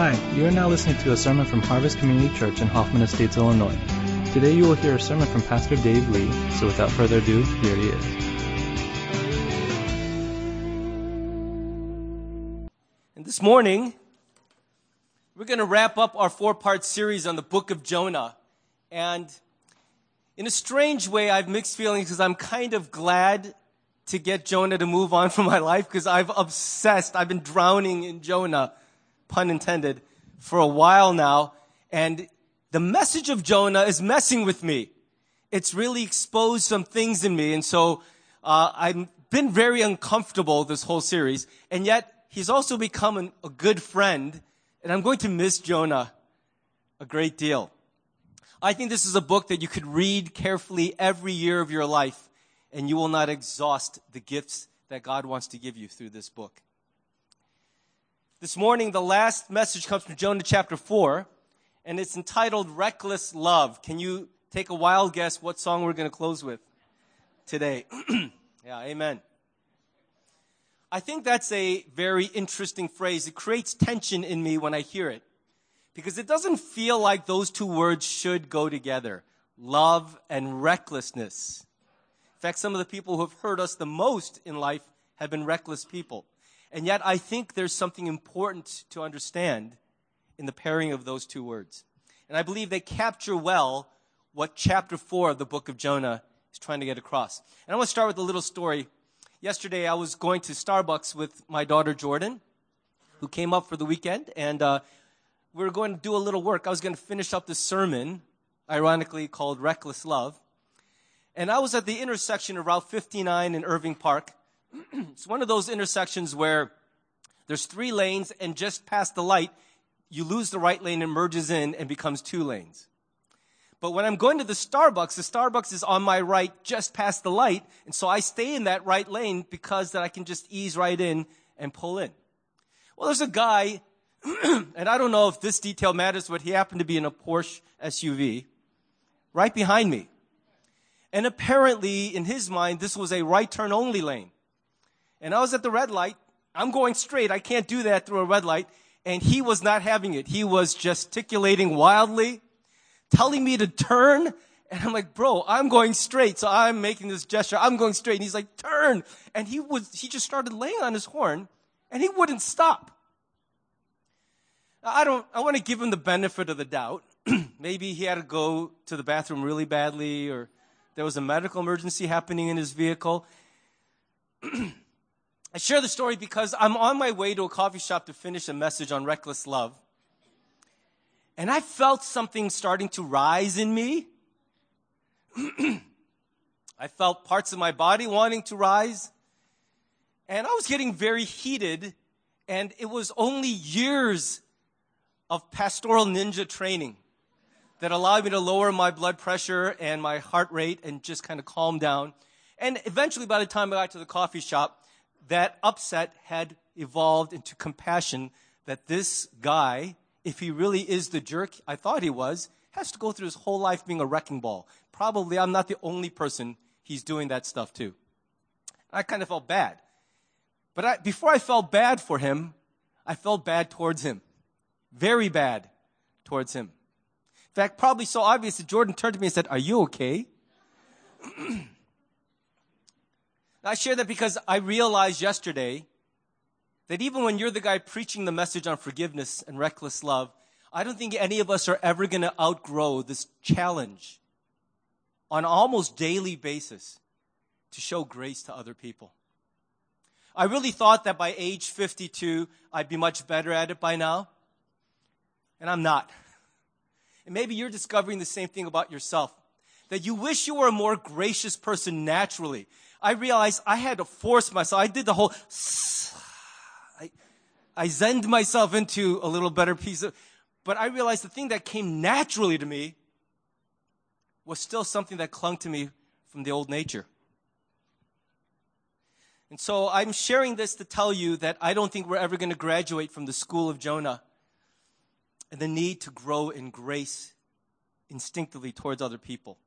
Hi, you are now listening to a sermon from Harvest Community Church in Hoffman Estates, Illinois. Today you will hear a sermon from Pastor Dave Lee, so without further ado, here he is. And this morning, we're going to wrap up our four part series on the book of Jonah. And in a strange way, I have mixed feelings because I'm kind of glad to get Jonah to move on from my life because I've obsessed, I've been drowning in Jonah pun intended, for a while now. And the message of Jonah is messing with me. It's really exposed some things in me. And so, uh, I've been very uncomfortable this whole series. And yet, he's also become an, a good friend. And I'm going to miss Jonah a great deal. I think this is a book that you could read carefully every year of your life and you will not exhaust the gifts that God wants to give you through this book. This morning, the last message comes from Jonah chapter 4, and it's entitled Reckless Love. Can you take a wild guess what song we're going to close with today? yeah, amen. I think that's a very interesting phrase. It creates tension in me when I hear it because it doesn't feel like those two words should go together love and recklessness. In fact, some of the people who have hurt us the most in life have been reckless people. And yet, I think there's something important to understand in the pairing of those two words. And I believe they capture well what chapter 4 of the book of Jonah is trying to get across. And I want to start with a little story. Yesterday, I was going to Starbucks with my daughter Jordan, who came up for the weekend, and uh, we were going to do a little work. I was going to finish up the sermon, ironically called Reckless Love. And I was at the intersection of Route 59 in Irving Park, it's one of those intersections where there's three lanes and just past the light, you lose the right lane and merges in and becomes two lanes. But when I'm going to the Starbucks, the Starbucks is on my right just past the light. And so I stay in that right lane because that I can just ease right in and pull in. Well, there's a guy, and I don't know if this detail matters, but he happened to be in a Porsche SUV right behind me. And apparently, in his mind, this was a right turn only lane. And I was at the red light. I'm going straight. I can't do that through a red light. And he was not having it. He was gesticulating wildly, telling me to turn. And I'm like, bro, I'm going straight. So I'm making this gesture. I'm going straight. And he's like, turn. And he was, he just started laying on his horn and he wouldn't stop. I don't, I want to give him the benefit of the doubt. Maybe he had to go to the bathroom really badly or there was a medical emergency happening in his vehicle. I share the story because I'm on my way to a coffee shop to finish a message on reckless love. And I felt something starting to rise in me. I felt parts of my body wanting to rise. And I was getting very heated. And it was only years of pastoral ninja training that allowed me to lower my blood pressure and my heart rate and just kind of calm down. And eventually, by the time I got to the coffee shop, that upset had evolved into compassion that this guy, if he really is the jerk I thought he was, has to go through his whole life being a wrecking ball. Probably I'm not the only person he's doing that stuff to. I kind of felt bad. But I, before I felt bad for him, I felt bad towards him. Very bad towards him. In fact, probably so obvious that Jordan turned to me and said, Are you okay? I share that because I realized yesterday that even when you're the guy preaching the message on forgiveness and reckless love, I don't think any of us are ever going to outgrow this challenge on almost daily basis to show grace to other people. I really thought that by age 52, I'd be much better at it by now. And I'm not. And maybe you're discovering the same thing about yourself. That you wish you were a more gracious person naturally. I realized I had to force myself. I did the whole, I, I zened myself into a little better peace of, but I realized the thing that came naturally to me was still something that clung to me from the old nature. And so I'm sharing this to tell you that I don't think we're ever going to graduate from the school of Jonah and the need to grow in grace instinctively towards other people.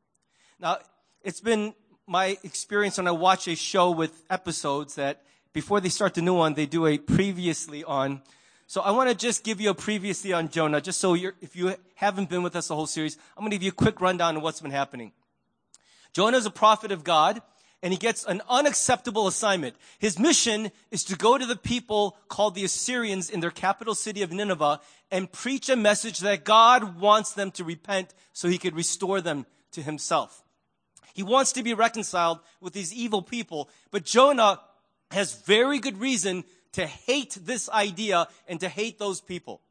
Now, it's been my experience when I watch a show with episodes that before they start the new one, they do a previously on. So I want to just give you a previously on Jonah, just so you're, if you haven't been with us the whole series, I'm going to give you a quick rundown of what's been happening. Jonah is a prophet of God, and he gets an unacceptable assignment. His mission is to go to the people called the Assyrians in their capital city of Nineveh and preach a message that God wants them to repent so he could restore them to himself. He wants to be reconciled with these evil people, but Jonah has very good reason to hate this idea and to hate those people.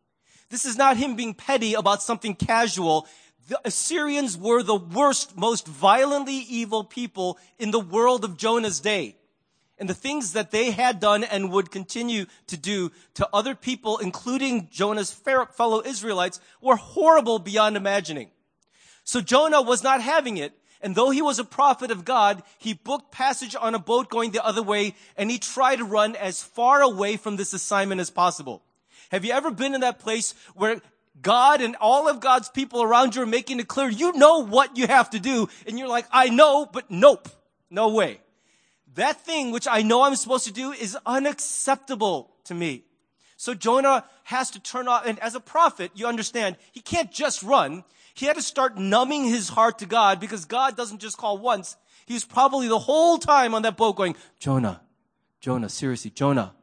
This is not him being petty about something casual. The Assyrians were the worst, most violently evil people in the world of Jonah's day. And the things that they had done and would continue to do to other people, including Jonah's fellow Israelites, were horrible beyond imagining. So Jonah was not having it. And though he was a prophet of God, he booked passage on a boat going the other way and he tried to run as far away from this assignment as possible. Have you ever been in that place where God and all of God's people around you are making it clear you know what you have to do and you're like, I know, but nope. No way. That thing which I know I'm supposed to do is unacceptable to me. So Jonah has to turn off, and as a prophet, you understand, he can't just run. He had to start numbing his heart to God because God doesn't just call once. He was probably the whole time on that boat going, Jonah, Jonah, seriously, Jonah,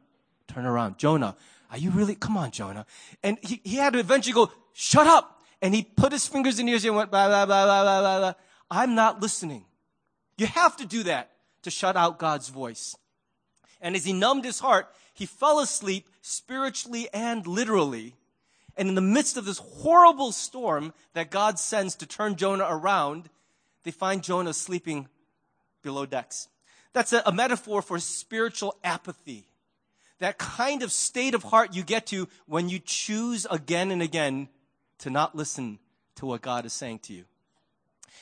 turn around. Jonah, are you really? Come on, Jonah. And he, he had to eventually go, shut up. And he put his fingers in his ears and went, blah, blah, blah, blah, blah, blah. I'm not listening. You have to do that to shut out God's voice. And as he numbed his heart, he fell asleep spiritually and literally. And in the midst of this horrible storm that God sends to turn Jonah around, they find Jonah sleeping below decks. That's a, a metaphor for spiritual apathy. That kind of state of heart you get to when you choose again and again to not listen to what God is saying to you.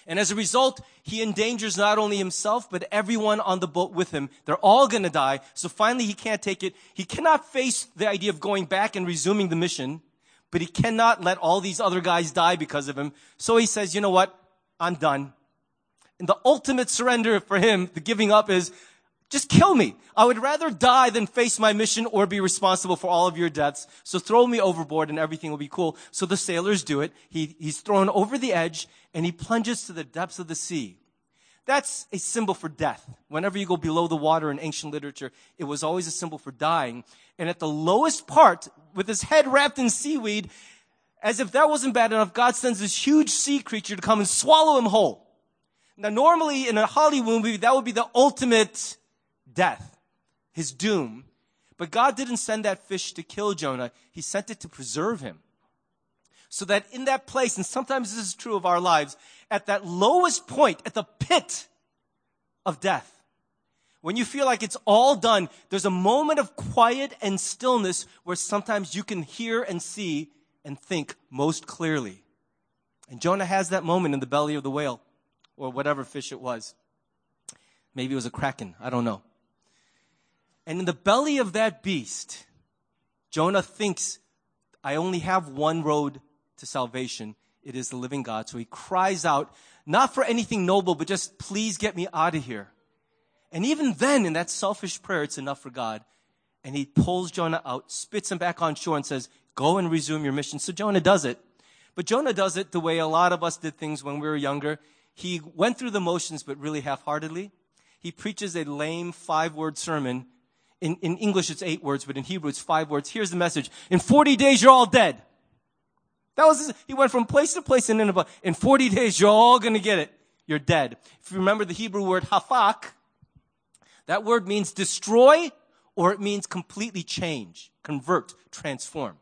And as a result, he endangers not only himself, but everyone on the boat with him. They're all going to die. So finally, he can't take it. He cannot face the idea of going back and resuming the mission, but he cannot let all these other guys die because of him. So he says, you know what? I'm done. And the ultimate surrender for him, the giving up is, just kill me. I would rather die than face my mission or be responsible for all of your deaths. So throw me overboard and everything will be cool. So the sailors do it. He, he's thrown over the edge and he plunges to the depths of the sea. That's a symbol for death. Whenever you go below the water in ancient literature, it was always a symbol for dying. And at the lowest part, with his head wrapped in seaweed, as if that wasn't bad enough, God sends this huge sea creature to come and swallow him whole. Now, normally in a Hollywood movie, that would be the ultimate death, his doom. But God didn't send that fish to kill Jonah. He sent it to preserve him. So that in that place, and sometimes this is true of our lives, at that lowest point, at the pit of death, when you feel like it's all done, there's a moment of quiet and stillness where sometimes you can hear and see and think most clearly. And Jonah has that moment in the belly of the whale or whatever fish it was. Maybe it was a kraken. I don't know. And in the belly of that beast, Jonah thinks, I only have one road to salvation. It is the living God. So he cries out, not for anything noble, but just please get me out of here. And even then, in that selfish prayer, it's enough for God. And he pulls Jonah out, spits him back on shore, and says, Go and resume your mission. So Jonah does it. But Jonah does it the way a lot of us did things when we were younger. He went through the motions, but really half heartedly. He preaches a lame five word sermon in, in English, it's eight words, but in Hebrew, it's five words. Here's the message. In 40 days, you're all dead. That was, his, he went from place to place in Nineveh. In 40 days, you're all gonna get it. You're dead. If you remember the Hebrew word hafak, that word means destroy or it means completely change, convert, transform.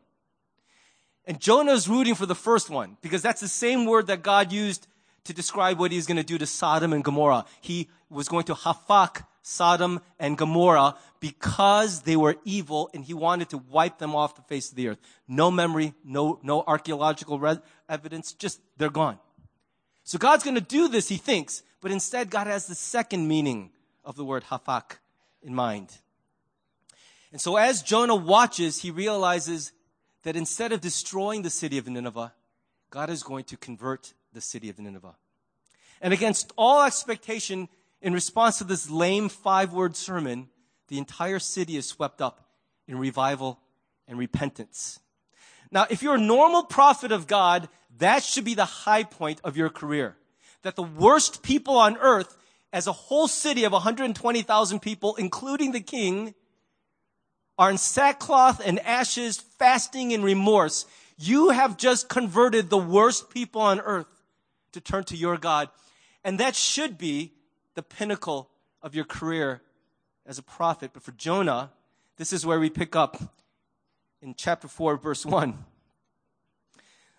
And Jonah is rooting for the first one because that's the same word that God used to describe what he's going to do to Sodom and Gomorrah. He was going to hafak Sodom and Gomorrah because they were evil and he wanted to wipe them off the face of the earth. No memory, no, no archaeological re- evidence, just they're gone. So God's going to do this, he thinks, but instead God has the second meaning of the word hafak in mind. And so as Jonah watches, he realizes that instead of destroying the city of Nineveh, God is going to convert the city of Nineveh. And against all expectation, in response to this lame five word sermon, the entire city is swept up in revival and repentance. Now, if you're a normal prophet of God, that should be the high point of your career. That the worst people on earth, as a whole city of 120,000 people, including the king, are in sackcloth and ashes, fasting in remorse. You have just converted the worst people on earth to turn to your God. And that should be the pinnacle of your career as a prophet. But for Jonah, this is where we pick up in chapter 4, verse 1.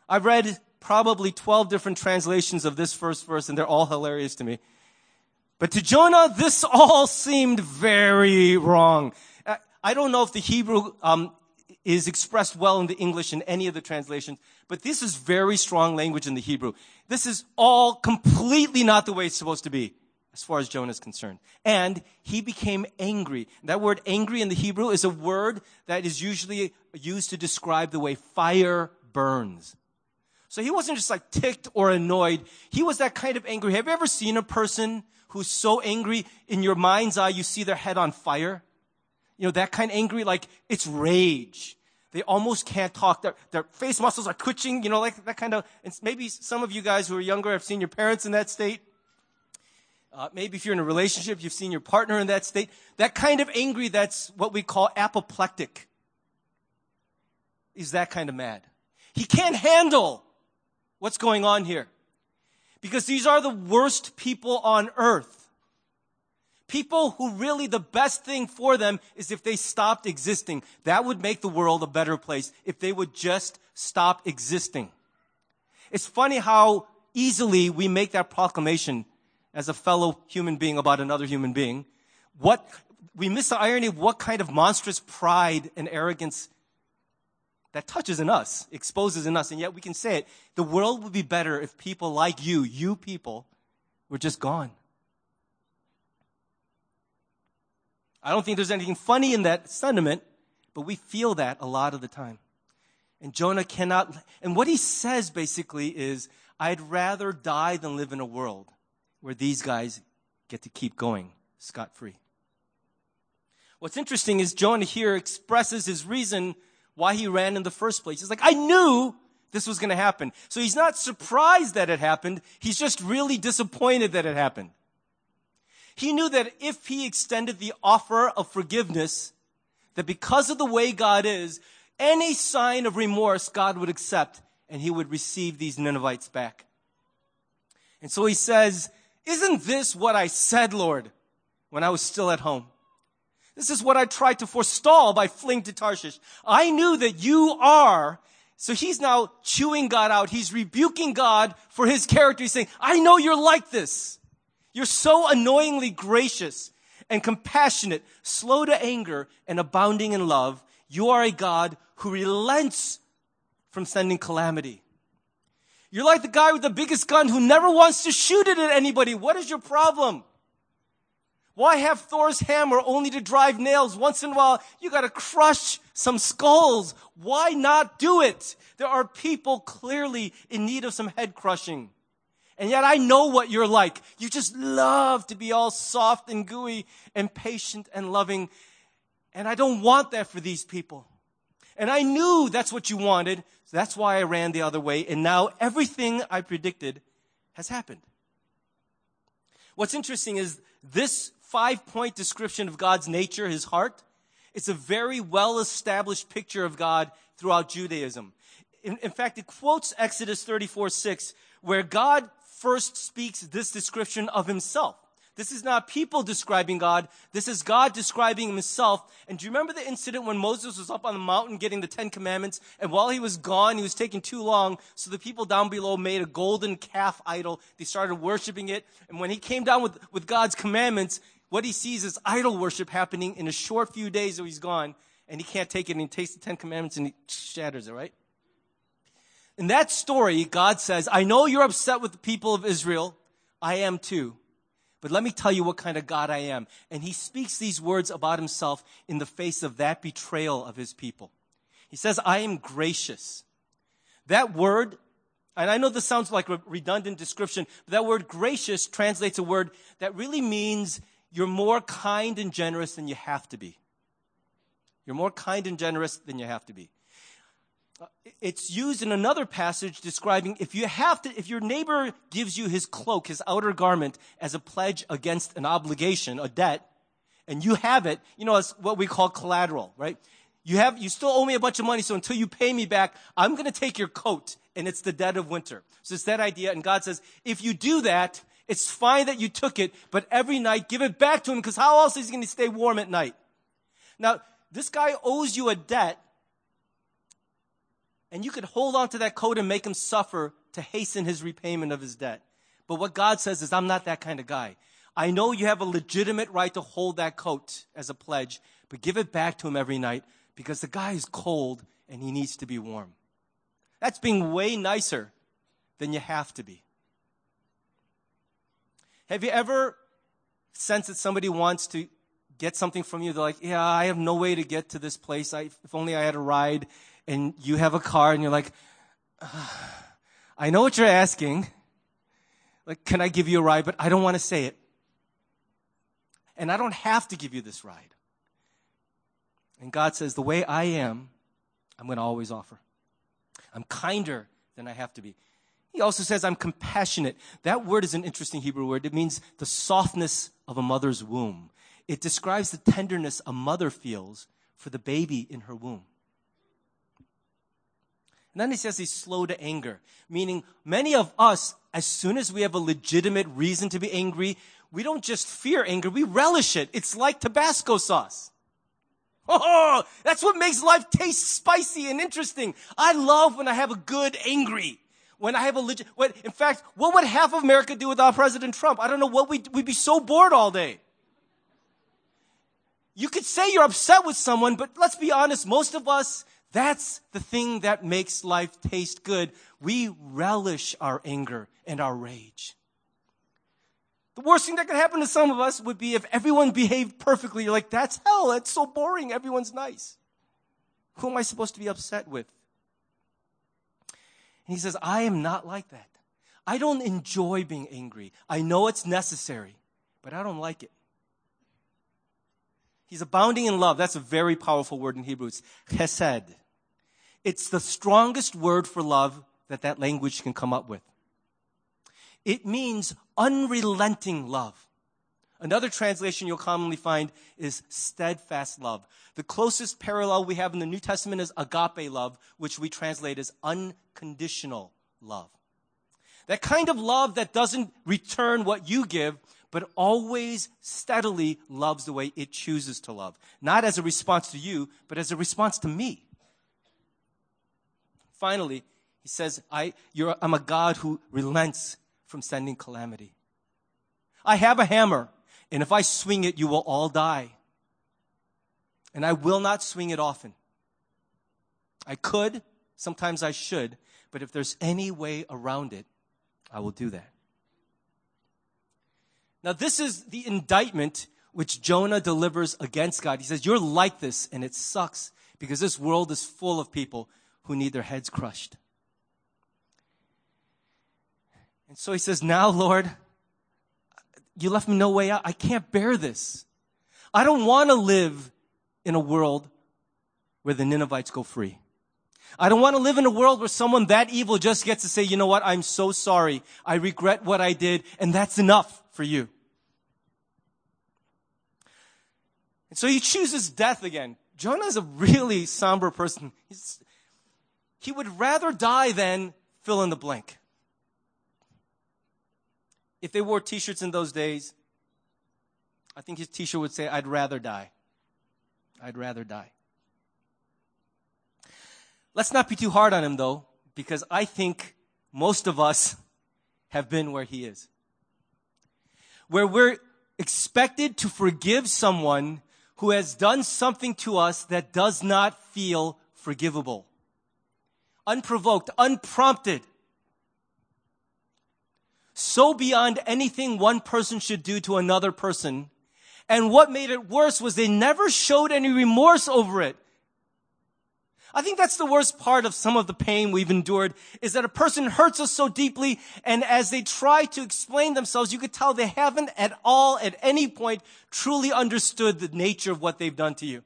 I've read probably 12 different translations of this first verse, and they're all hilarious to me. But to Jonah, this all seemed very wrong. I don't know if the Hebrew um, is expressed well in the English in any of the translations, but this is very strong language in the Hebrew. This is all completely not the way it's supposed to be as far as Jonah is concerned. And he became angry. That word angry in the Hebrew is a word that is usually used to describe the way fire burns. So he wasn't just like ticked or annoyed. He was that kind of angry. Have you ever seen a person who's so angry in your mind's eye you see their head on fire? You know, that kind of angry, like it's rage. They almost can't talk. Their, their face muscles are twitching, you know, like that kind of, and maybe some of you guys who are younger have seen your parents in that state. Uh, maybe if you're in a relationship, you've seen your partner in that state. That kind of angry, that's what we call apoplectic. Is that kind of mad. He can't handle what's going on here. Because these are the worst people on earth. People who really the best thing for them is if they stopped existing. That would make the world a better place if they would just stop existing. It's funny how easily we make that proclamation as a fellow human being about another human being, what, we miss the irony of what kind of monstrous pride and arrogance that touches in us, exposes in us, and yet we can say it. The world would be better if people like you, you people, were just gone. I don't think there's anything funny in that sentiment, but we feel that a lot of the time. And Jonah cannot, and what he says basically is, I'd rather die than live in a world where these guys get to keep going scot free. What's interesting is Jonah here expresses his reason why he ran in the first place. He's like, I knew this was going to happen. So he's not surprised that it happened. He's just really disappointed that it happened. He knew that if he extended the offer of forgiveness, that because of the way God is, any sign of remorse God would accept and he would receive these Ninevites back. And so he says, isn't this what I said, Lord, when I was still at home? This is what I tried to forestall by fleeing to Tarshish. I knew that you are. So he's now chewing God out. He's rebuking God for his character. He's saying, I know you're like this. You're so annoyingly gracious and compassionate, slow to anger and abounding in love. You are a God who relents from sending calamity. You're like the guy with the biggest gun who never wants to shoot it at anybody. What is your problem? Why have Thor's hammer only to drive nails? Once in a while, you gotta crush some skulls. Why not do it? There are people clearly in need of some head crushing. And yet I know what you're like. You just love to be all soft and gooey and patient and loving. And I don't want that for these people. And I knew that's what you wanted. So that's why I ran the other way. And now everything I predicted has happened. What's interesting is this five point description of God's nature, his heart, it's a very well established picture of God throughout Judaism. In, in fact, it quotes Exodus 34 6, where God first speaks this description of himself. This is not people describing God. This is God describing himself. And do you remember the incident when Moses was up on the mountain getting the Ten Commandments? And while he was gone, he was taking too long. So the people down below made a golden calf idol. They started worshiping it. And when he came down with, with God's commandments, what he sees is idol worship happening in a short few days that he's gone. And he can't take it and he takes the Ten Commandments and he shatters it, right? In that story, God says, I know you're upset with the people of Israel. I am too. But let me tell you what kind of God I am. And he speaks these words about himself in the face of that betrayal of his people. He says, I am gracious. That word, and I know this sounds like a redundant description, but that word gracious translates a word that really means you're more kind and generous than you have to be. You're more kind and generous than you have to be. It's used in another passage describing if you have to, if your neighbor gives you his cloak, his outer garment as a pledge against an obligation, a debt, and you have it, you know, it's what we call collateral, right? You have, you still owe me a bunch of money, so until you pay me back, I'm gonna take your coat, and it's the dead of winter. So it's that idea, and God says, if you do that, it's fine that you took it, but every night give it back to him, because how else is he gonna stay warm at night? Now, this guy owes you a debt, and you could hold on to that coat and make him suffer to hasten his repayment of his debt. But what God says is, I'm not that kind of guy. I know you have a legitimate right to hold that coat as a pledge, but give it back to him every night because the guy is cold and he needs to be warm. That's being way nicer than you have to be. Have you ever sensed that somebody wants to get something from you? They're like, yeah, I have no way to get to this place. I, if only I had a ride. And you have a car and you're like, I know what you're asking. Like, can I give you a ride? But I don't want to say it and I don't have to give you this ride. And God says, the way I am, I'm going to always offer. I'm kinder than I have to be. He also says, I'm compassionate. That word is an interesting Hebrew word. It means the softness of a mother's womb. It describes the tenderness a mother feels for the baby in her womb. Then he says he's slow to anger, meaning many of us, as soon as we have a legitimate reason to be angry, we don't just fear anger, we relish it. It's like Tabasco sauce. Oh, that's what makes life taste spicy and interesting. I love when I have a good angry. When I have a legit, in fact, what would half of America do without President Trump? I don't know what we'd, we'd be so bored all day. You could say you're upset with someone, but let's be honest, most of us, that's the thing that makes life taste good. We relish our anger and our rage. The worst thing that could happen to some of us would be if everyone behaved perfectly. You're like, that's hell. That's so boring. Everyone's nice. Who am I supposed to be upset with? And he says, I am not like that. I don't enjoy being angry. I know it's necessary, but I don't like it. He's abounding in love. That's a very powerful word in Hebrew. It's chesed. It's the strongest word for love that that language can come up with. It means unrelenting love. Another translation you'll commonly find is steadfast love. The closest parallel we have in the New Testament is agape love, which we translate as unconditional love. That kind of love that doesn't return what you give, but always steadily loves the way it chooses to love. Not as a response to you, but as a response to me. Finally, he says, I, am a God who relents from sending calamity. I have a hammer, and if I swing it, you will all die. And I will not swing it often. I could, sometimes I should, but if there's any way around it, I will do that. Now, this is the indictment which Jonah delivers against God. He says, You're like this, and it sucks because this world is full of people who need their heads crushed. And so he says, Now, Lord, you left me no way out. I can't bear this. I don't want to live in a world where the Ninevites go free. I don't want to live in a world where someone that evil just gets to say, you know what? I'm so sorry. I regret what I did, and that's enough for you. And so he chooses death again. Jonah is a really somber person. He's, he would rather die than fill in the blank. If they wore t shirts in those days, I think his t shirt would say, I'd rather die. I'd rather die. Let's not be too hard on him though, because I think most of us have been where he is. Where we're expected to forgive someone who has done something to us that does not feel forgivable. Unprovoked, unprompted so beyond anything one person should do to another person. And what made it worse was they never showed any remorse over it. I think that's the worst part of some of the pain we've endured is that a person hurts us so deeply and as they try to explain themselves, you could tell they haven't at all at any point truly understood the nature of what they've done to you.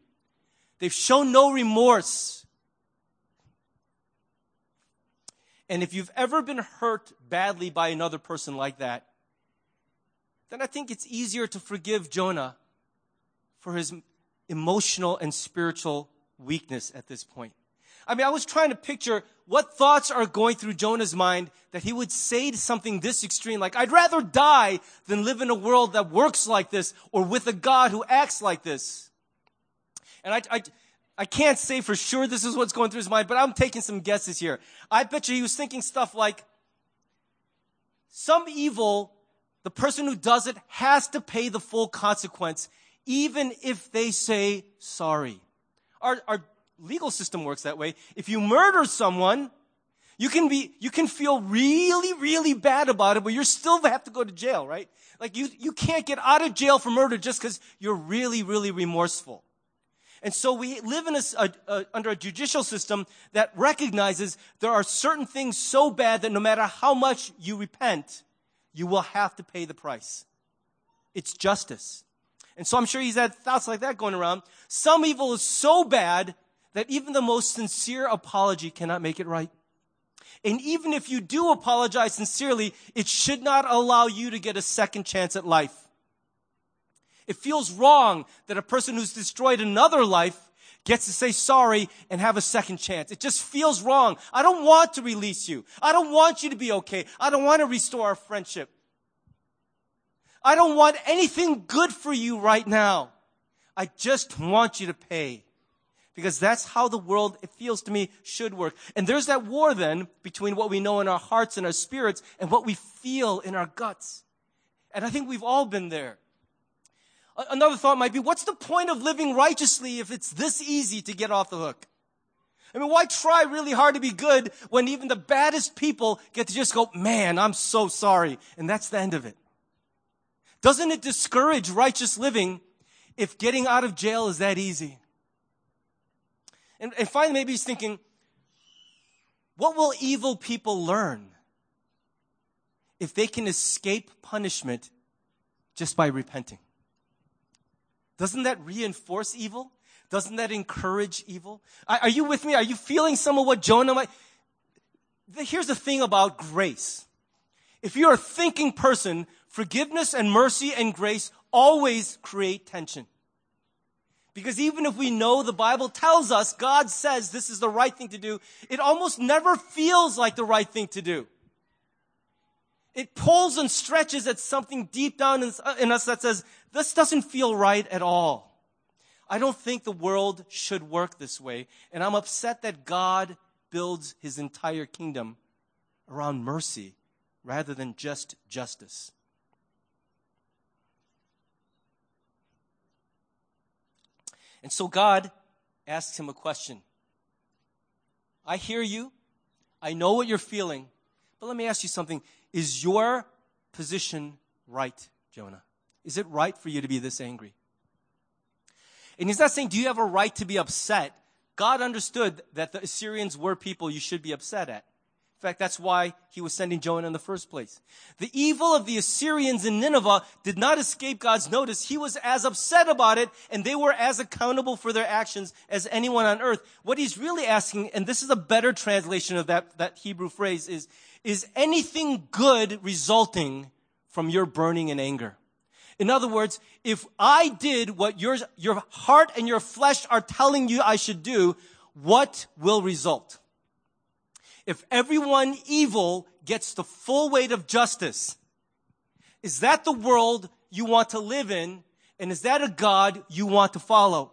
They've shown no remorse. And if you've ever been hurt badly by another person like that, then I think it's easier to forgive Jonah for his emotional and spiritual weakness at this point. I mean, I was trying to picture what thoughts are going through Jonah's mind that he would say to something this extreme, like, I'd rather die than live in a world that works like this or with a God who acts like this. And I, I, I can't say for sure this is what's going through his mind, but I'm taking some guesses here. I bet you he was thinking stuff like, some evil, the person who does it has to pay the full consequence, even if they say sorry. Our, our legal system works that way. If you murder someone, you can be, you can feel really, really bad about it, but you still have to go to jail, right? Like you, you can't get out of jail for murder just because you're really, really remorseful. And so we live in a, a, a, under a judicial system that recognizes there are certain things so bad that no matter how much you repent, you will have to pay the price. It's justice. And so I'm sure he's had thoughts like that going around. Some evil is so bad that even the most sincere apology cannot make it right. And even if you do apologize sincerely, it should not allow you to get a second chance at life. It feels wrong that a person who's destroyed another life gets to say sorry and have a second chance. It just feels wrong. I don't want to release you. I don't want you to be okay. I don't want to restore our friendship. I don't want anything good for you right now. I just want you to pay. Because that's how the world, it feels to me, should work. And there's that war then between what we know in our hearts and our spirits and what we feel in our guts. And I think we've all been there. Another thought might be, what's the point of living righteously if it's this easy to get off the hook? I mean, why try really hard to be good when even the baddest people get to just go, man, I'm so sorry. And that's the end of it. Doesn't it discourage righteous living if getting out of jail is that easy? And, and finally, maybe he's thinking, what will evil people learn if they can escape punishment just by repenting? Doesn't that reinforce evil? Doesn't that encourage evil? Are, you with me? Are you feeling some of what Jonah might? Here's the thing about grace. If you're a thinking person, forgiveness and mercy and grace always create tension. Because even if we know the Bible tells us, God says this is the right thing to do, it almost never feels like the right thing to do. It pulls and stretches at something deep down in, us that says, this doesn't feel right at all. I don't think the world should work this way. And I'm upset that God builds his entire kingdom around mercy rather than just justice. And so God asks him a question. I hear you. I know what you're feeling. But let me ask you something. Is your position right, Jonah? Is it right for you to be this angry? And he's not saying, do you have a right to be upset? God understood that the Assyrians were people you should be upset at. In fact, that's why he was sending Jonah in the first place. The evil of the Assyrians in Nineveh did not escape God's notice. He was as upset about it, and they were as accountable for their actions as anyone on earth. What he's really asking, and this is a better translation of that, that Hebrew phrase, is, is anything good resulting from your burning in anger? In other words, if I did what your, your heart and your flesh are telling you I should do, what will result? If everyone evil gets the full weight of justice, is that the world you want to live in? And is that a God you want to follow?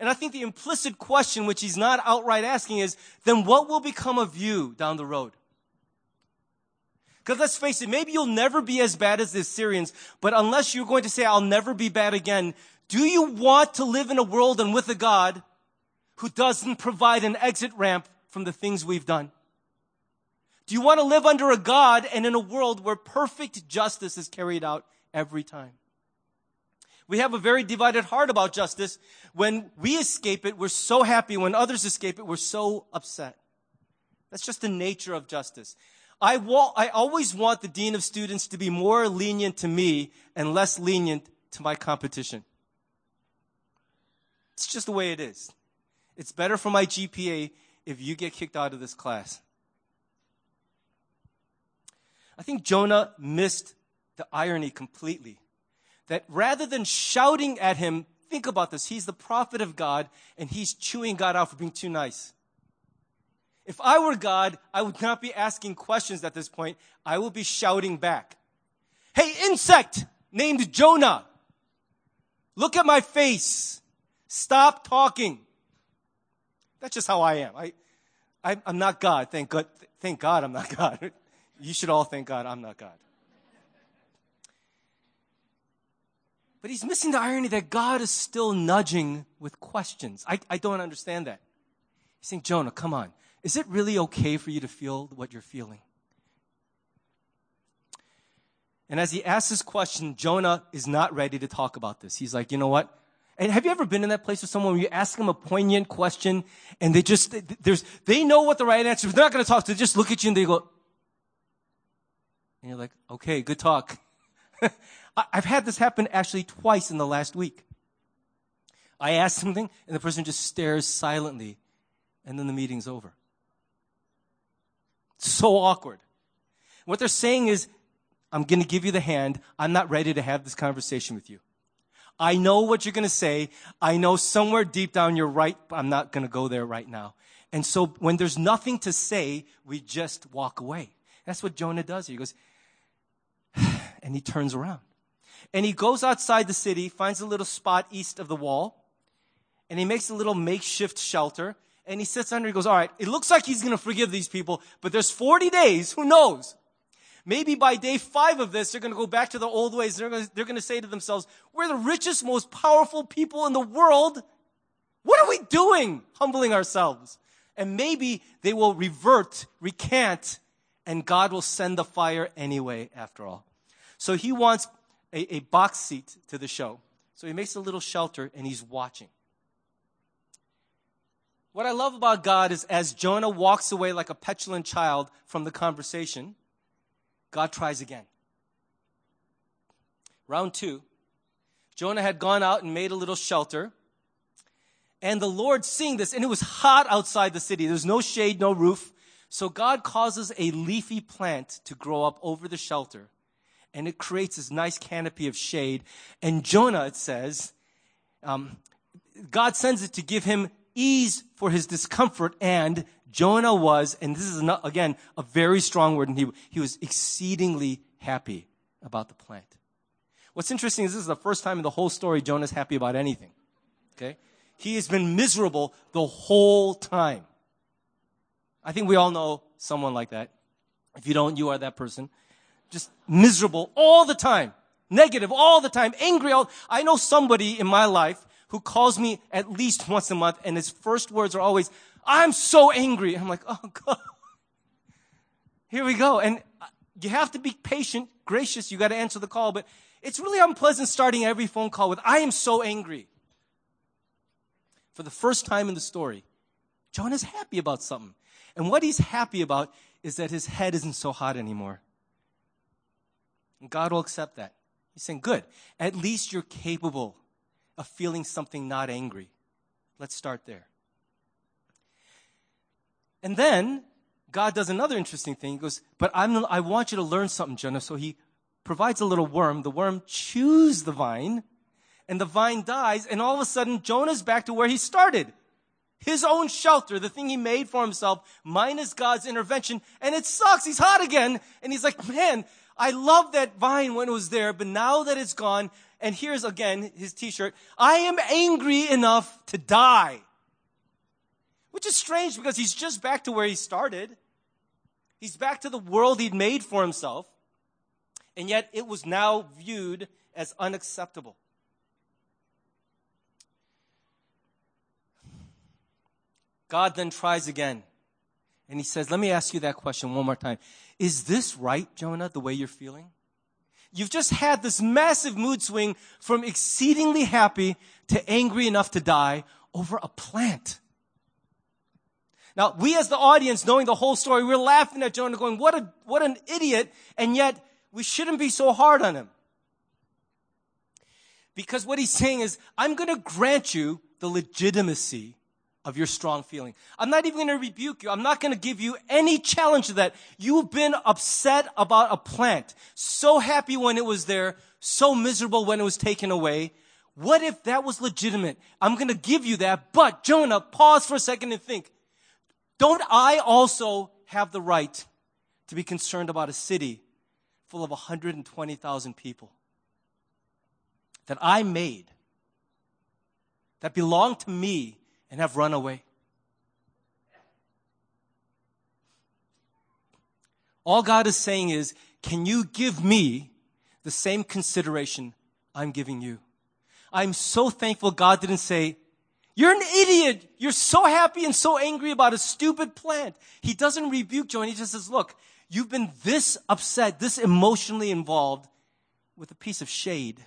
And I think the implicit question, which he's not outright asking, is then what will become of you down the road? Because let's face it, maybe you'll never be as bad as the Assyrians, but unless you're going to say, I'll never be bad again, do you want to live in a world and with a God who doesn't provide an exit ramp from the things we've done? Do you want to live under a God and in a world where perfect justice is carried out every time? We have a very divided heart about justice. When we escape it, we're so happy. When others escape it, we're so upset. That's just the nature of justice. I, wa- I always want the dean of students to be more lenient to me and less lenient to my competition. It's just the way it is. It's better for my GPA if you get kicked out of this class. I think Jonah missed the irony completely. That rather than shouting at him, think about this, he's the prophet of God and he's chewing God out for being too nice. If I were God, I would not be asking questions at this point. I will be shouting back. Hey, insect named Jonah. Look at my face. Stop talking. That's just how I am. I, I, am not God. Thank God. Thank God I'm not God. You should all thank God I'm not God. But he's missing the irony that God is still nudging with questions. I, I don't understand that. He's saying, Jonah, come on. Is it really okay for you to feel what you're feeling? And as he asks this question, Jonah is not ready to talk about this. He's like, you know what? And have you ever been in that place with someone where you ask them a poignant question and they just, there's, they know what the right answer is. They're not going to talk. They just look at you and they go, and you're like, okay, good talk. I've had this happen actually twice in the last week. I ask something and the person just stares silently and then the meeting's over. So awkward. What they're saying is, I'm going to give you the hand. I'm not ready to have this conversation with you. I know what you're going to say. I know somewhere deep down you're right, I'm not going to go there right now. And so when there's nothing to say, we just walk away. That's what Jonah does. He goes, and he turns around. And he goes outside the city, finds a little spot east of the wall, and he makes a little makeshift shelter. And he sits under, he goes, all right, it looks like he's going to forgive these people, but there's 40 days. Who knows? Maybe by day five of this, they're going to go back to their old ways. They're going, to, they're going to say to themselves, we're the richest, most powerful people in the world. What are we doing? Humbling ourselves. And maybe they will revert, recant, and God will send the fire anyway, after all. So he wants a, a box seat to the show. So he makes a little shelter and he's watching. What I love about God is as Jonah walks away like a petulant child from the conversation, God tries again. Round two. Jonah had gone out and made a little shelter. And the Lord seeing this, and it was hot outside the city. There's no shade, no roof. So God causes a leafy plant to grow up over the shelter. And it creates this nice canopy of shade. And Jonah, it says, um, God sends it to give him ease for his discomfort. And Jonah was, and this is not, again a very strong word, and he, he was exceedingly happy about the plant. What's interesting is this is the first time in the whole story Jonah's happy about anything. Okay? He has been miserable the whole time. I think we all know someone like that. If you don't, you are that person. Just miserable all the time. Negative all the time. Angry all. I know somebody in my life who calls me at least once a month and his first words are always, I'm so angry. I'm like, oh God. Here we go. And you have to be patient, gracious. You got to answer the call, but it's really unpleasant starting every phone call with, I am so angry. For the first time in the story, John is happy about something. And what he's happy about is that his head isn't so hot anymore. And God will accept that. He's saying, good. At least you're capable of feeling something not angry. Let's start there. And then God does another interesting thing. He goes, but I'm, I want you to learn something, Jonah. So he provides a little worm. The worm chews the vine and the vine dies. And all of a sudden, Jonah's back to where he started. His own shelter, the thing he made for himself, minus God's intervention. And it sucks. He's hot again. And he's like, man, I love that vine when it was there, but now that it's gone, and here's again his t-shirt, I am angry enough to die. Which is strange because he's just back to where he started. He's back to the world he'd made for himself. And yet it was now viewed as unacceptable. God then tries again. And he says, Let me ask you that question one more time. Is this right, Jonah, the way you're feeling? You've just had this massive mood swing from exceedingly happy to angry enough to die over a plant. Now, we as the audience, knowing the whole story, we're laughing at Jonah going, what a, what an idiot. And yet, we shouldn't be so hard on him. Because what he's saying is, I'm going to grant you the legitimacy of your strong feeling. I'm not even going to rebuke you. I'm not going to give you any challenge to that. You've been upset about a plant, so happy when it was there, so miserable when it was taken away. What if that was legitimate? I'm going to give you that, but Jonah, pause for a second and think. Don't I also have the right to be concerned about a city full of 120,000 people that I made, that belong to me and have run away? All God is saying is, can you give me the same consideration I'm giving you? I'm so thankful God didn't say, you're an idiot. You're so happy and so angry about a stupid plant. He doesn't rebuke Jonah. He just says, look, you've been this upset, this emotionally involved with a piece of shade.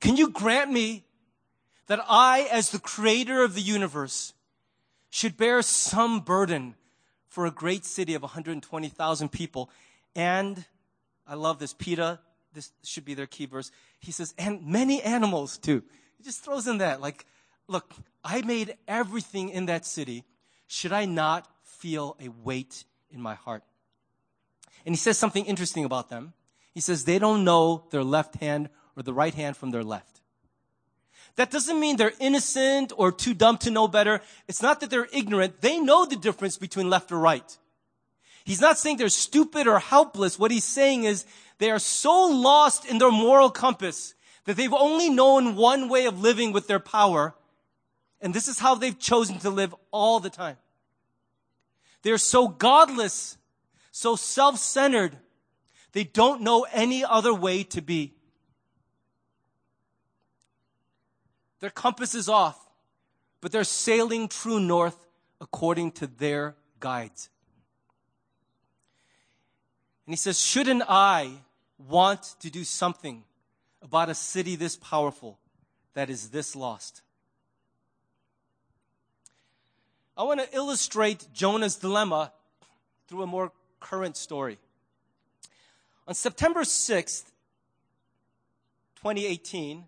Can you grant me that I, as the creator of the universe, should bear some burden for a great city of 120,000 people? And I love this. Peter, this should be their key verse. He says, and many animals too. He just throws in that, like, look, I made everything in that city. Should I not feel a weight in my heart? And he says something interesting about them. He says they don't know their left hand or the right hand from their left. That doesn't mean they're innocent or too dumb to know better. It's not that they're ignorant. They know the difference between left or right. He's not saying they're stupid or helpless. What he's saying is they are so lost in their moral compass that they've only known one way of living with their power. And this is how they've chosen to live all the time. They're so godless, so self-centered, they don't know any other way to be. Their compass is off, but they're sailing true north according to their guides. And he says, shouldn't I want to do something about a city this powerful that is this lost? I want to illustrate Jonah's dilemma through a more current story. On September 6th, 2018,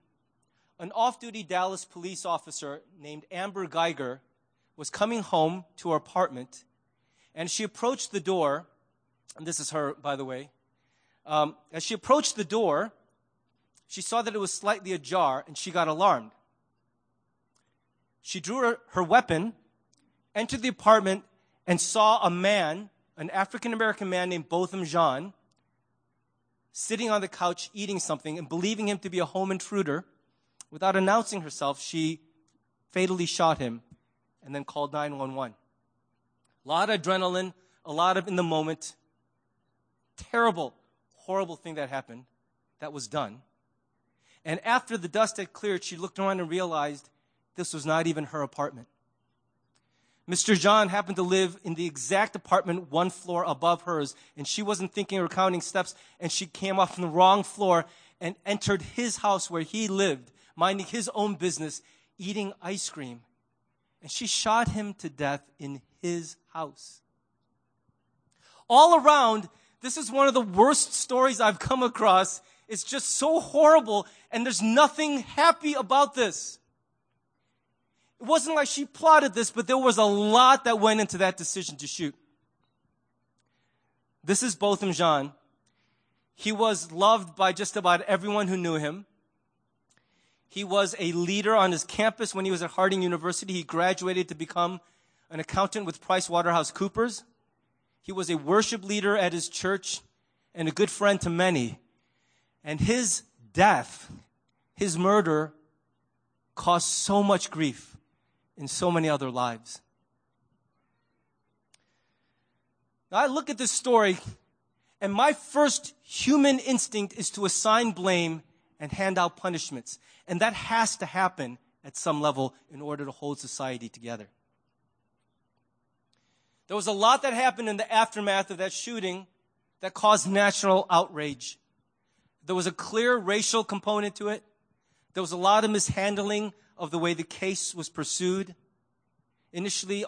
an off duty Dallas police officer named Amber Geiger was coming home to her apartment and she approached the door and this is her, by the way. Um, as she approached the door, she saw that it was slightly ajar and she got alarmed. She drew her, her weapon, entered the apartment, and saw a man, an African American man named Botham Jean, sitting on the couch eating something and believing him to be a home intruder. Without announcing herself, she fatally shot him and then called 911. A lot of adrenaline, a lot of in the moment terrible, horrible thing that happened, that was done. And after the dust had cleared, she looked around and realized this was not even her apartment. Mr. Jean happened to live in the exact apartment one floor above hers, and she wasn't thinking or counting steps, and she came off from the wrong floor and entered his house where he lived, minding his own business, eating ice cream. And she shot him to death in his house. All around, this is one of the worst stories I've come across. It's just so horrible, and there's nothing happy about this. It wasn't like she plotted this, but there was a lot that went into that decision to shoot. This is Botham Jean. He was loved by just about everyone who knew him. He was a leader on his campus when he was at Harding University. He graduated to become an accountant with PricewaterhouseCoopers. He was a worship leader at his church and a good friend to many. And his death, his murder, caused so much grief in so many other lives. Now, I look at this story, and my first human instinct is to assign blame and hand out punishments. And that has to happen at some level in order to hold society together. There was a lot that happened in the aftermath of that shooting that caused national outrage. There was a clear racial component to it. There was a lot of mishandling of the way the case was pursued. Initially,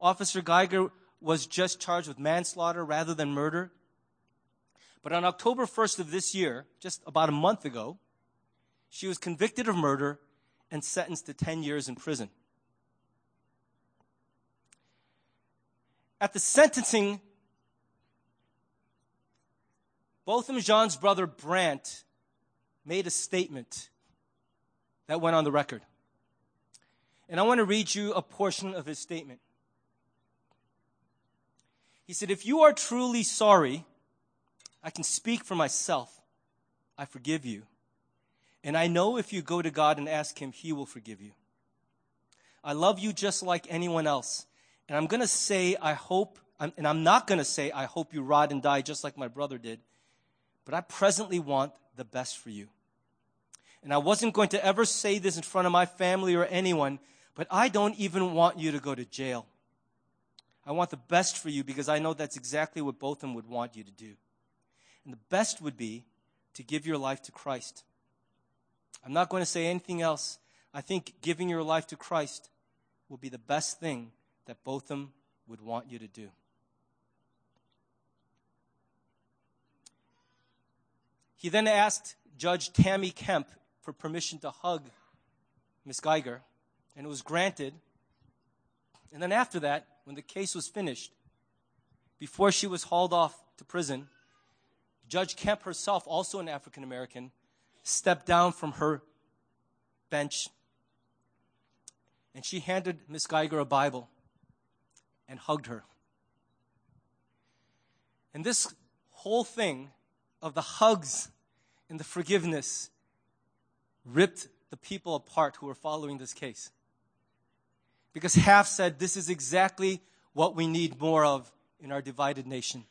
Officer Geiger was just charged with manslaughter rather than murder. But on October 1st of this year, just about a month ago, she was convicted of murder and sentenced to 10 years in prison. At the sentencing, Botham Jean's brother Brandt made a statement that went on the record. And I want to read you a portion of his statement. He said, If you are truly sorry, I can speak for myself. I forgive you. And I know if you go to God and ask Him, He will forgive you. I love you just like anyone else. And I'm going to say, I hope, and I'm not going to say, I hope you rot and die just like my brother did. But I presently want the best for you. And I wasn't going to ever say this in front of my family or anyone, but I don't even want you to go to jail. I want the best for you because I know that's exactly what Botham would want you to do. And the best would be to give your life to Christ. I'm not going to say anything else. I think giving your life to Christ will be the best thing that Botham would want you to do. He then asked Judge Tammy Kemp for permission to hug Miss Geiger, and it was granted. And then after that, when the case was finished, before she was hauled off to prison, Judge Kemp herself, also an African American, stepped down from her bench and she handed Miss Geiger a Bible and hugged her. And this whole thing of the hugs and the forgiveness ripped the people apart who were following this case. Because half said this is exactly what we need more of in our divided nation,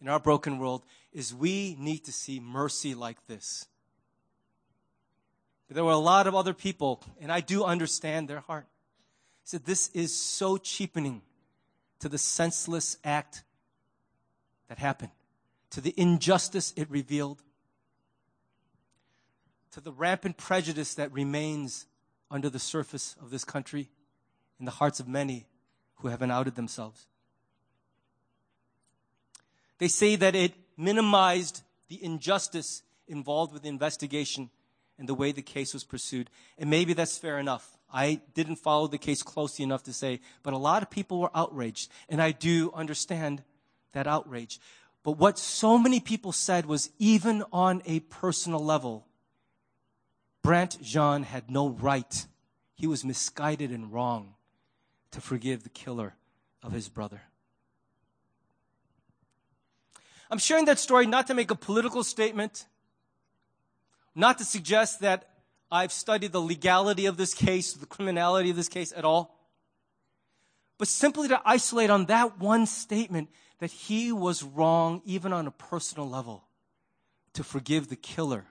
in our broken world, is we need to see mercy like this. But there were a lot of other people, and I do understand their heart. Said this is so cheapening to the senseless act that happened, to the injustice it revealed, to the rampant prejudice that remains under the surface of this country in the hearts of many who haven't outed themselves. They say that it minimized the injustice involved with the investigation and the way the case was pursued. And maybe that's fair enough. I didn't follow the case closely enough to say, but a lot of people were outraged. And I do understand that outrage. But what so many people said was even on a personal level, Brandt Jean had no right. He was misguided and wrong to forgive the killer of his brother. I'm sharing that story not to make a political statement, not to suggest that I've studied the legality of this case, the criminality of this case at all, but simply to isolate on that one statement that he was wrong, even on a personal level, to forgive the killer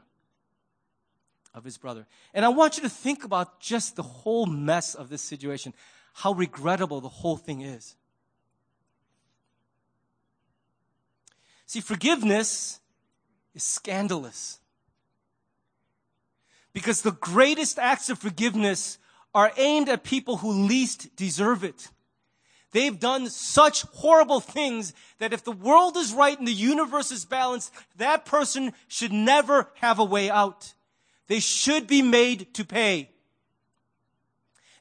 of his brother. And I want you to think about just the whole mess of this situation, how regrettable the whole thing is. See, forgiveness is scandalous. Because the greatest acts of forgiveness are aimed at people who least deserve it. They've done such horrible things that if the world is right and the universe is balanced, that person should never have a way out. They should be made to pay.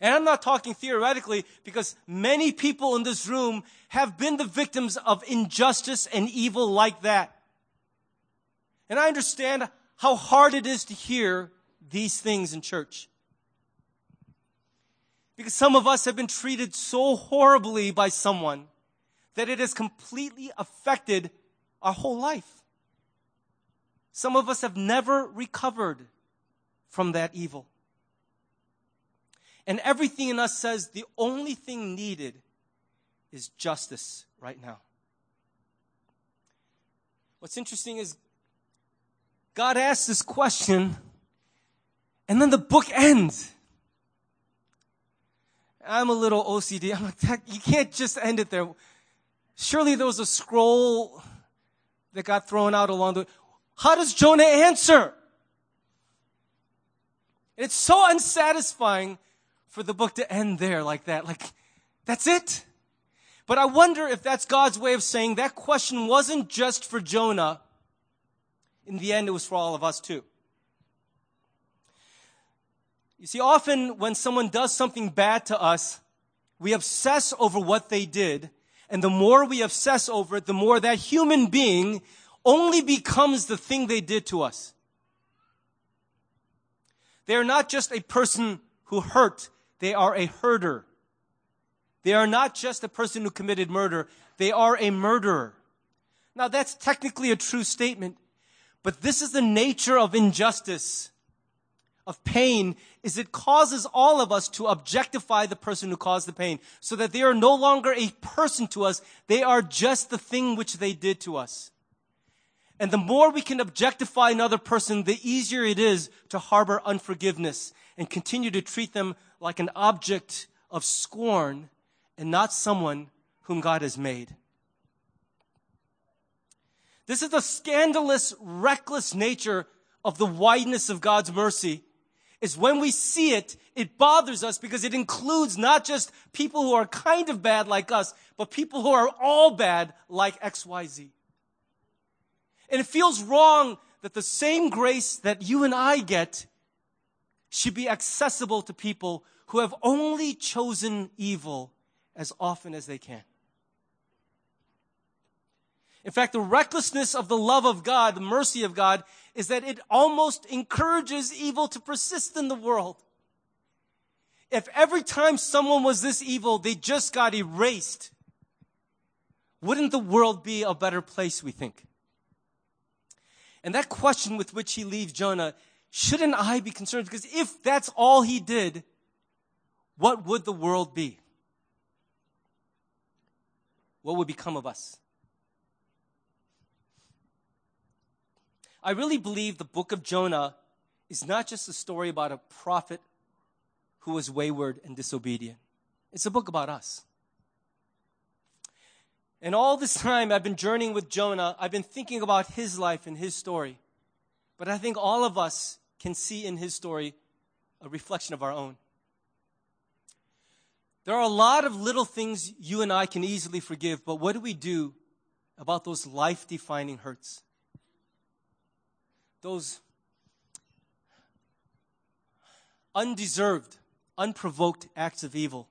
And I'm not talking theoretically because many people in this room have been the victims of injustice and evil like that. And I understand how hard it is to hear these things in church. Because some of us have been treated so horribly by someone that it has completely affected our whole life. Some of us have never recovered from that evil. And everything in us says the only thing needed is justice right now. What's interesting is God asks this question, and then the book ends. I'm a little OCD. I'm like, you can't just end it there. Surely there was a scroll that got thrown out along the way. How does Jonah answer? And it's so unsatisfying for the book to end there like that. Like, that's it. But I wonder if that's God's way of saying that question wasn't just for Jonah. In the end, it was for all of us too. You see, often when someone does something bad to us, we obsess over what they did. And the more we obsess over it, the more that human being only becomes the thing they did to us. They are not just a person who hurt, they are a herder. They are not just a person who committed murder, they are a murderer. Now that's technically a true statement, but this is the nature of injustice, of pain, is it causes all of us to objectify the person who caused the pain, so that they are no longer a person to us, they are just the thing which they did to us. And the more we can objectify another person, the easier it is to harbor unforgiveness and continue to treat them like an object of scorn and not someone whom God has made. This is the scandalous, reckless nature of the wideness of God's mercy. Is when we see it, it bothers us because it includes not just people who are kind of bad like us, but people who are all bad like XYZ. And it feels wrong that the same grace that you and I get should be accessible to people who have only chosen evil as often as they can. In fact, the recklessness of the love of God, the mercy of God, is that it almost encourages evil to persist in the world. If every time someone was this evil, they just got erased, wouldn't the world be a better place, we think? And that question with which he leaves Jonah, shouldn't I be concerned? Because if that's all he did, what would the world be? What would become of us? I really believe the book of Jonah is not just a story about a prophet who was wayward and disobedient. It's a book about us. And all this time I've been journeying with Jonah, I've been thinking about his life and his story. But I think all of us can see in his story a reflection of our own. There are a lot of little things you and I can easily forgive, but what do we do about those life defining hurts? Those undeserved, unprovoked acts of evil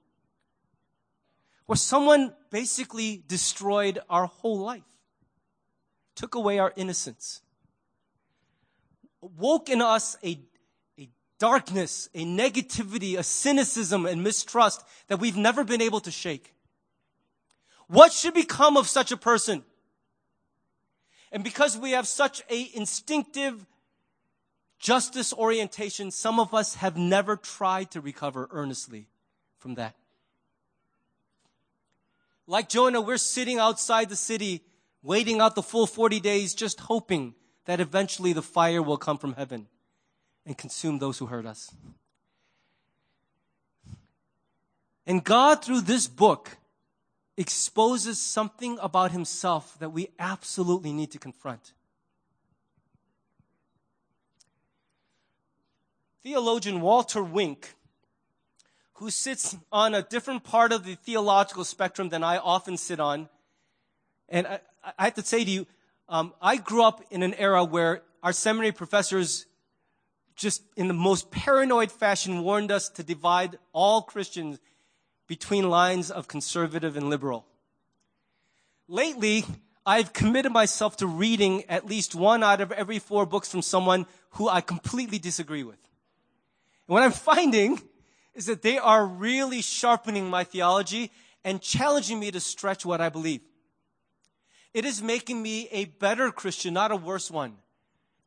where someone basically destroyed our whole life, took away our innocence, woke in us a, a darkness, a negativity, a cynicism, and mistrust that we've never been able to shake. What should become of such a person? And because we have such a instinctive justice orientation, some of us have never tried to recover earnestly from that. Like Jonah, we're sitting outside the city, waiting out the full 40 days, just hoping that eventually the fire will come from heaven and consume those who hurt us. And God, through this book, exposes something about himself that we absolutely need to confront. Theologian Walter Wink who sits on a different part of the theological spectrum than I often sit on. And I, I have to say to you, um, I grew up in an era where our seminary professors just in the most paranoid fashion warned us to divide all Christians between lines of conservative and liberal. Lately, I've committed myself to reading at least one out of every four books from someone who I completely disagree with. And what I'm finding is that they are really sharpening my theology and challenging me to stretch what I believe. It is making me a better Christian, not a worse one,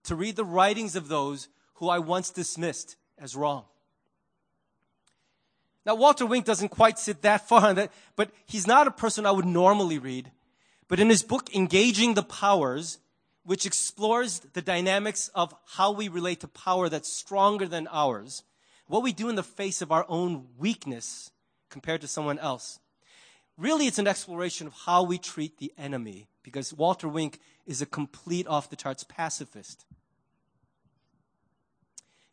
to read the writings of those who I once dismissed as wrong. Now, Walter Wink doesn't quite sit that far on that, but he's not a person I would normally read. But in his book, Engaging the Powers, which explores the dynamics of how we relate to power that's stronger than ours, what we do in the face of our own weakness compared to someone else. Really, it's an exploration of how we treat the enemy because Walter Wink is a complete off the charts pacifist.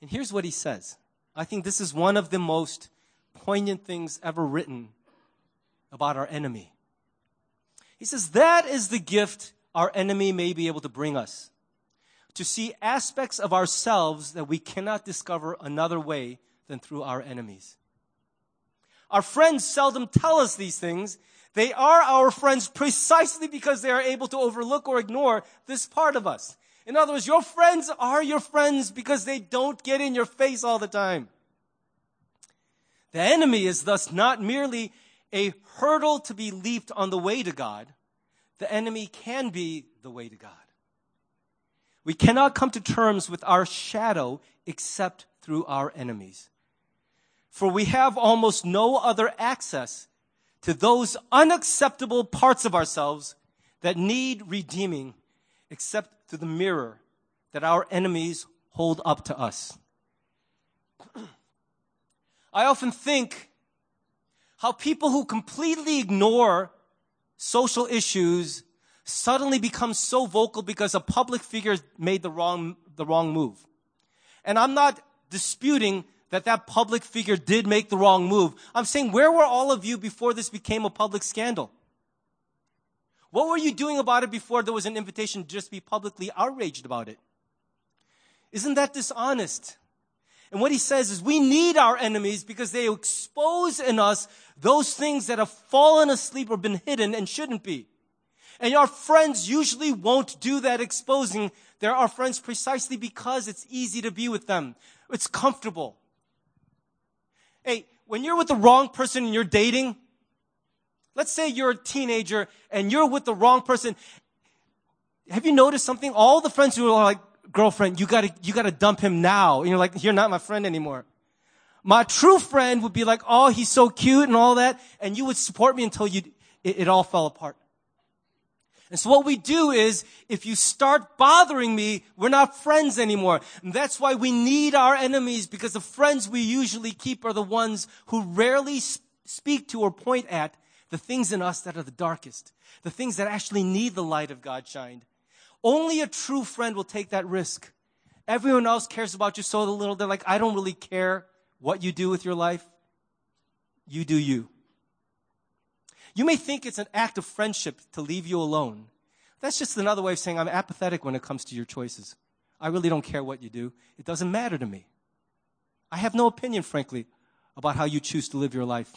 And here's what he says I think this is one of the most poignant things ever written about our enemy. He says, That is the gift our enemy may be able to bring us to see aspects of ourselves that we cannot discover another way than through our enemies. Our friends seldom tell us these things. They are our friends precisely because they are able to overlook or ignore this part of us. In other words, your friends are your friends because they don't get in your face all the time. The enemy is thus not merely a hurdle to be leaped on the way to God. The enemy can be the way to God. We cannot come to terms with our shadow except through our enemies. For we have almost no other access to those unacceptable parts of ourselves that need redeeming except through the mirror that our enemies hold up to us. I often think how people who completely ignore social issues suddenly become so vocal because a public figure made the wrong, the wrong move. And I'm not disputing that that public figure did make the wrong move. I'm saying, where were all of you before this became a public scandal? What were you doing about it before there was an invitation to just be publicly outraged about it? Isn't that dishonest? And what he says is we need our enemies because they expose in us those things that have fallen asleep or been hidden and shouldn't be. And our friends usually won't do that exposing. They're our friends precisely because it's easy to be with them. It's comfortable. Hey, when you're with the wrong person and you're dating, Let's say you're a teenager and you're with the wrong person. Have you noticed something? All the friends who are like, girlfriend, you gotta, you gotta dump him now. And you're like, you're not my friend anymore. My true friend would be like, oh, he's so cute and all that. And you would support me until you, it, it all fell apart. And so what we do is, if you start bothering me, we're not friends anymore. And that's why we need our enemies because the friends we usually keep are the ones who rarely speak to or point at the things in us that are the darkest, the things that actually need the light of God shined. Only a true friend will take that risk. Everyone else cares about you so little. They're like, I don't really care what you do with your life. You do you. You may think it's an act of friendship to leave you alone. That's just another way of saying I'm apathetic when it comes to your choices. I really don't care what you do. It doesn't matter to me. I have no opinion, frankly, about how you choose to live your life.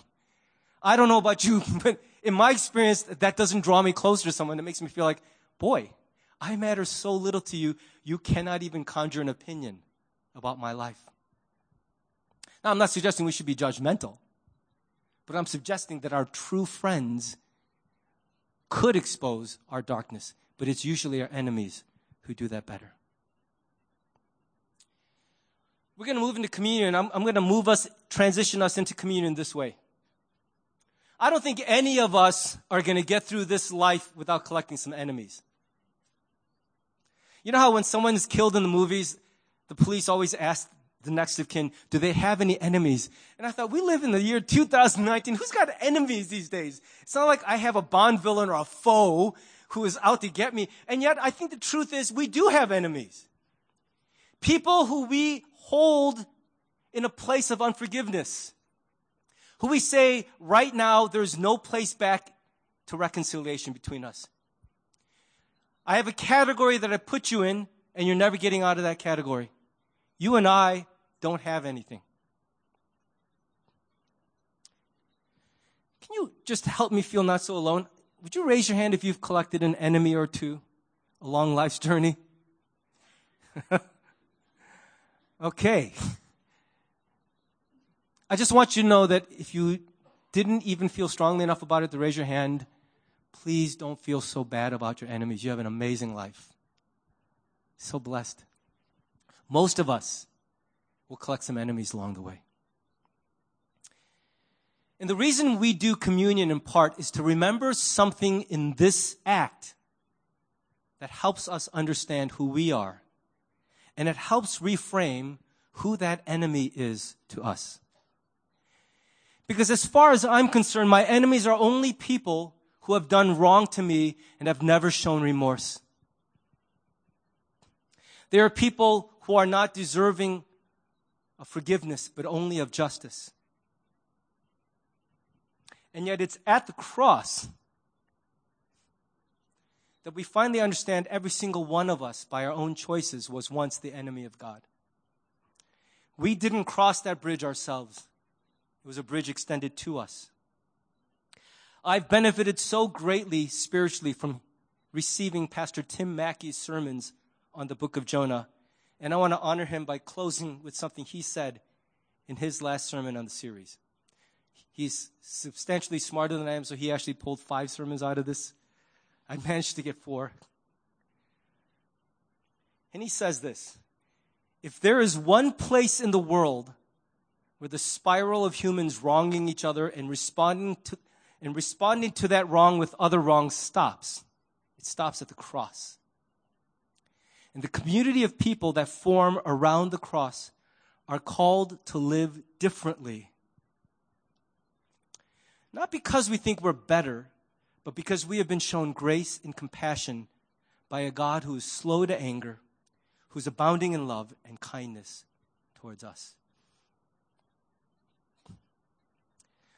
I don't know about you, but in my experience, that doesn't draw me closer to someone. It makes me feel like, boy, I matter so little to you, you cannot even conjure an opinion about my life. Now, I'm not suggesting we should be judgmental, but I'm suggesting that our true friends could expose our darkness, but it's usually our enemies who do that better. We're going to move into communion. I'm, I'm going to move us, transition us into communion this way. I don't think any of us are going to get through this life without collecting some enemies. You know how when someone is killed in the movies, the police always ask the next of kin, do they have any enemies? And I thought, we live in the year 2019. Who's got enemies these days? It's not like I have a Bond villain or a foe who is out to get me. And yet, I think the truth is we do have enemies. People who we hold in a place of unforgiveness who we say right now there's no place back to reconciliation between us. I have a category that I put you in, and you're never getting out of that category. You and I don't have anything. Can you just help me feel not so alone? Would you raise your hand if you've collected an enemy or two along life's journey? okay. I just want you to know that if you didn't even feel strongly enough about it to raise your hand, please don't feel so bad about your enemies. You have an amazing life. So blessed. Most of us will collect some enemies along the way. And the reason we do communion in part is to remember something in this act that helps us understand who we are. And it helps reframe who that enemy is to us. Because as far as I'm concerned, my enemies are only people who have done wrong to me and have never shown remorse. They are people who are not deserving of forgiveness, but only of justice. And yet it's at the cross that we finally understand every single one of us, by our own choices, was once the enemy of God. We didn't cross that bridge ourselves. It was a bridge extended to us. I've benefited so greatly spiritually from receiving Pastor Tim Mackie's sermons on the book of Jonah. And I want to honor him by closing with something he said in his last sermon on the series. He's substantially smarter than I am, so he actually pulled five sermons out of this. I managed to get four. And he says this If there is one place in the world where the spiral of humans wronging each other and responding to, and responding to that wrong with other wrongs stops, it stops at the cross. And the community of people that form around the cross are called to live differently. Not because we think we're better, but because we have been shown grace and compassion by a God who is slow to anger, who's abounding in love and kindness towards us.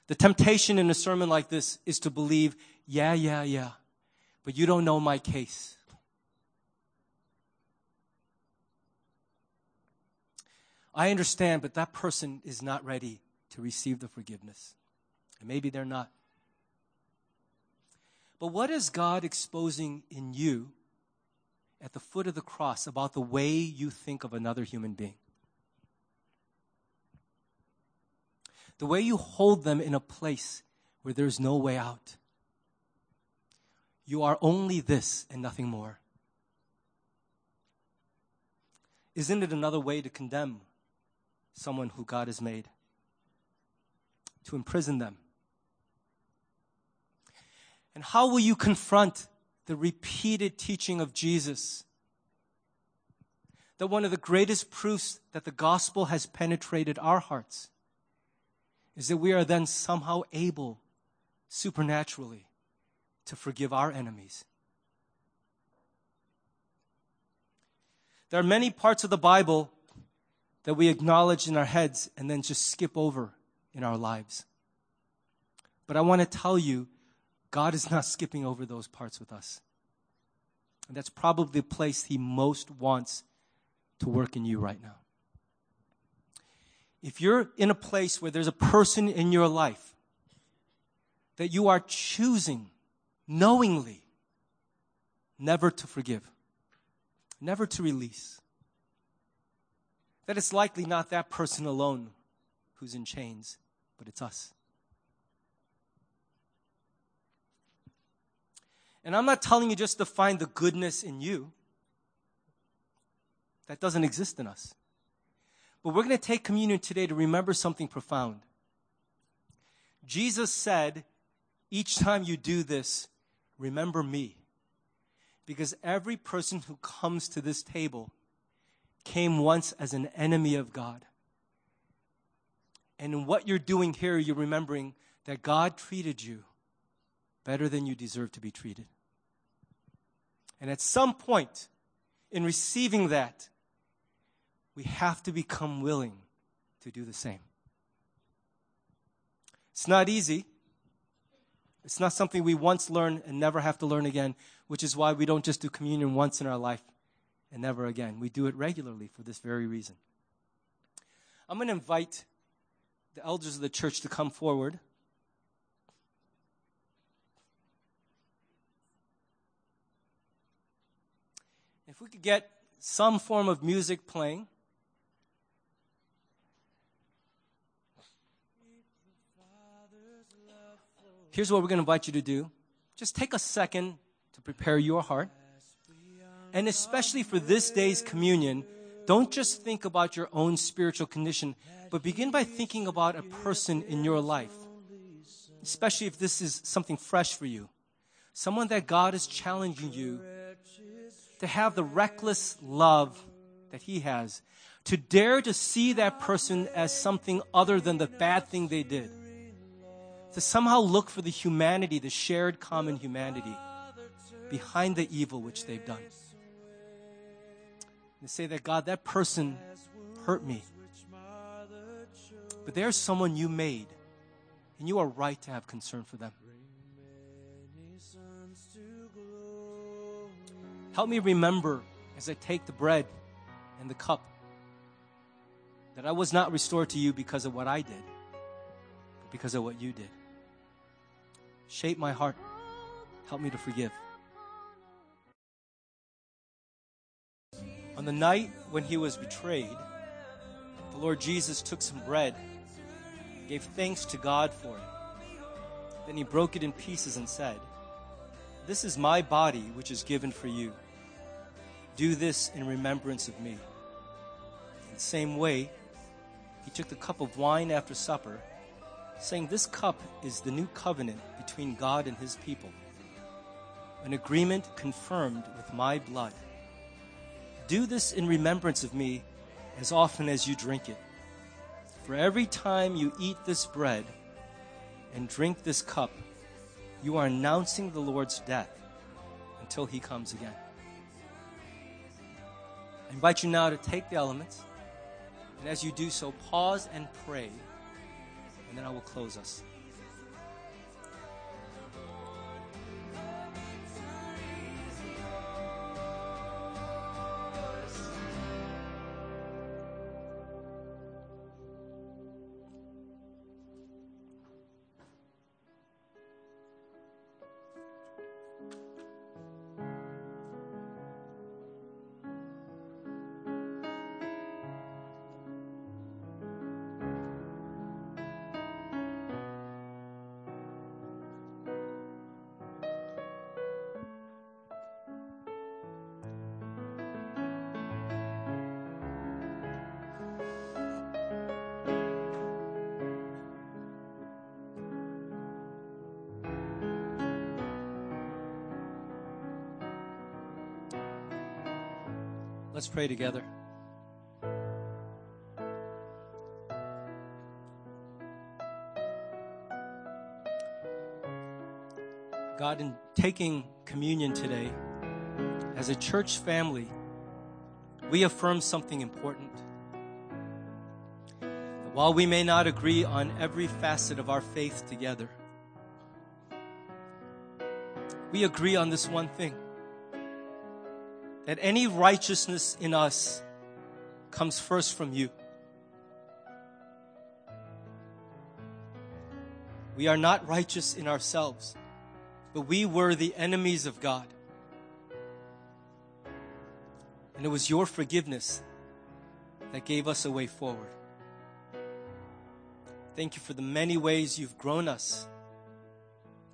The temptation in a sermon like this is to believe, yeah, yeah, yeah, but you don't know my case. I understand, but that person is not ready to receive the forgiveness. And maybe they're not. But what is God exposing in you at the foot of the cross about the way you think of another human being? The way you hold them in a place where there's no way out. You are only this and nothing more. Isn't it another way to condemn someone who God has made? To imprison them and how will you confront the repeated teaching of Jesus? That one of the greatest proofs that the gospel has penetrated our hearts is that we are then somehow able, supernaturally, to forgive our enemies. There are many parts of the Bible that we acknowledge in our heads and then just skip over in our lives. But I want to tell you God is not skipping over those parts with us. And that's probably the place He most wants to work in you right now. If you're in a place where there's a person in your life that you are choosing knowingly never to forgive, never to release, that it's likely not that person alone who's in chains, but it's us. And I'm not telling you just to find the goodness in you. That doesn't exist in us. But we're going to take communion today to remember something profound. Jesus said, each time you do this, remember me. Because every person who comes to this table came once as an enemy of God. And in what you're doing here, you're remembering that God treated you better than you deserve to be treated. And at some point in receiving that, we have to become willing to do the same. It's not easy. It's not something we once learn and never have to learn again, which is why we don't just do communion once in our life and never again. We do it regularly for this very reason. I'm going to invite the elders of the church to come forward. If we could get some form of music playing. Here's what we're going to invite you to do. Just take a second to prepare your heart. And especially for this day's communion, don't just think about your own spiritual condition, but begin by thinking about a person in your life. Especially if this is something fresh for you. Someone that God is challenging you to have the reckless love that He has, to dare to see that person as something other than the bad thing they did, to somehow look for the humanity, the shared common humanity behind the evil which they've done. And say that God, that person hurt me. But there's someone you made, and you are right to have concern for them. Help me remember as I take the bread and the cup that I was not restored to you because of what I did, but because of what you did. Shape my heart. Help me to forgive. On the night when he was betrayed, the Lord Jesus took some bread, gave thanks to God for it. Then he broke it in pieces and said, This is my body, which is given for you. Do this in remembrance of me. In the same way, he took the cup of wine after supper, saying, This cup is the new covenant between God and his people, an agreement confirmed with my blood. Do this in remembrance of me as often as you drink it. For every time you eat this bread and drink this cup, you are announcing the Lord's death until he comes again. I invite you now to take the elements, and as you do so, pause and pray, and then I will close us. Let's pray together. God, in taking communion today, as a church family, we affirm something important. That while we may not agree on every facet of our faith together, we agree on this one thing that any righteousness in us comes first from you. We are not righteous in ourselves, but we were the enemies of God. And it was your forgiveness that gave us a way forward. Thank you for the many ways you've grown us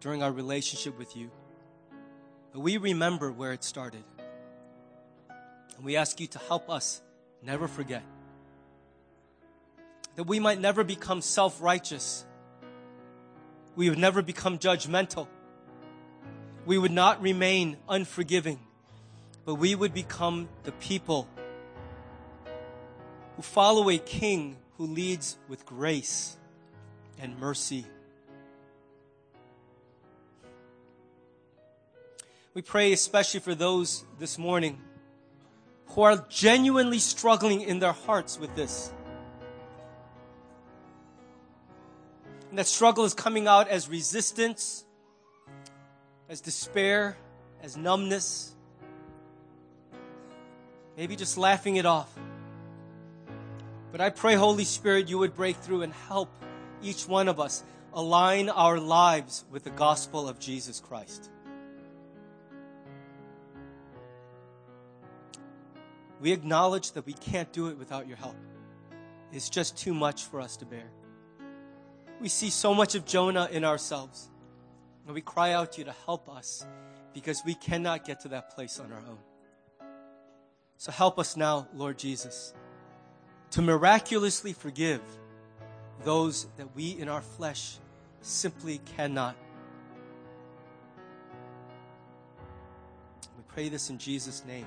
during our relationship with you. But we remember where it started. And we ask you to help us never forget. That we might never become self righteous. We would never become judgmental. We would not remain unforgiving, but we would become the people who follow a king who leads with grace and mercy. We pray especially for those this morning who are genuinely struggling in their hearts with this. And that struggle is coming out as resistance, as despair, as numbness, maybe just laughing it off. But I pray, Holy Spirit, you would break through and help each one of us align our lives with the gospel of Jesus Christ. We acknowledge that we can't do it without your help. It's just too much for us to bear. We see so much of Jonah in ourselves. And we cry out to you to help us because we cannot get to that place on our own. So help us now, Lord Jesus, to miraculously forgive those that we in our flesh simply cannot. We pray this in Jesus' name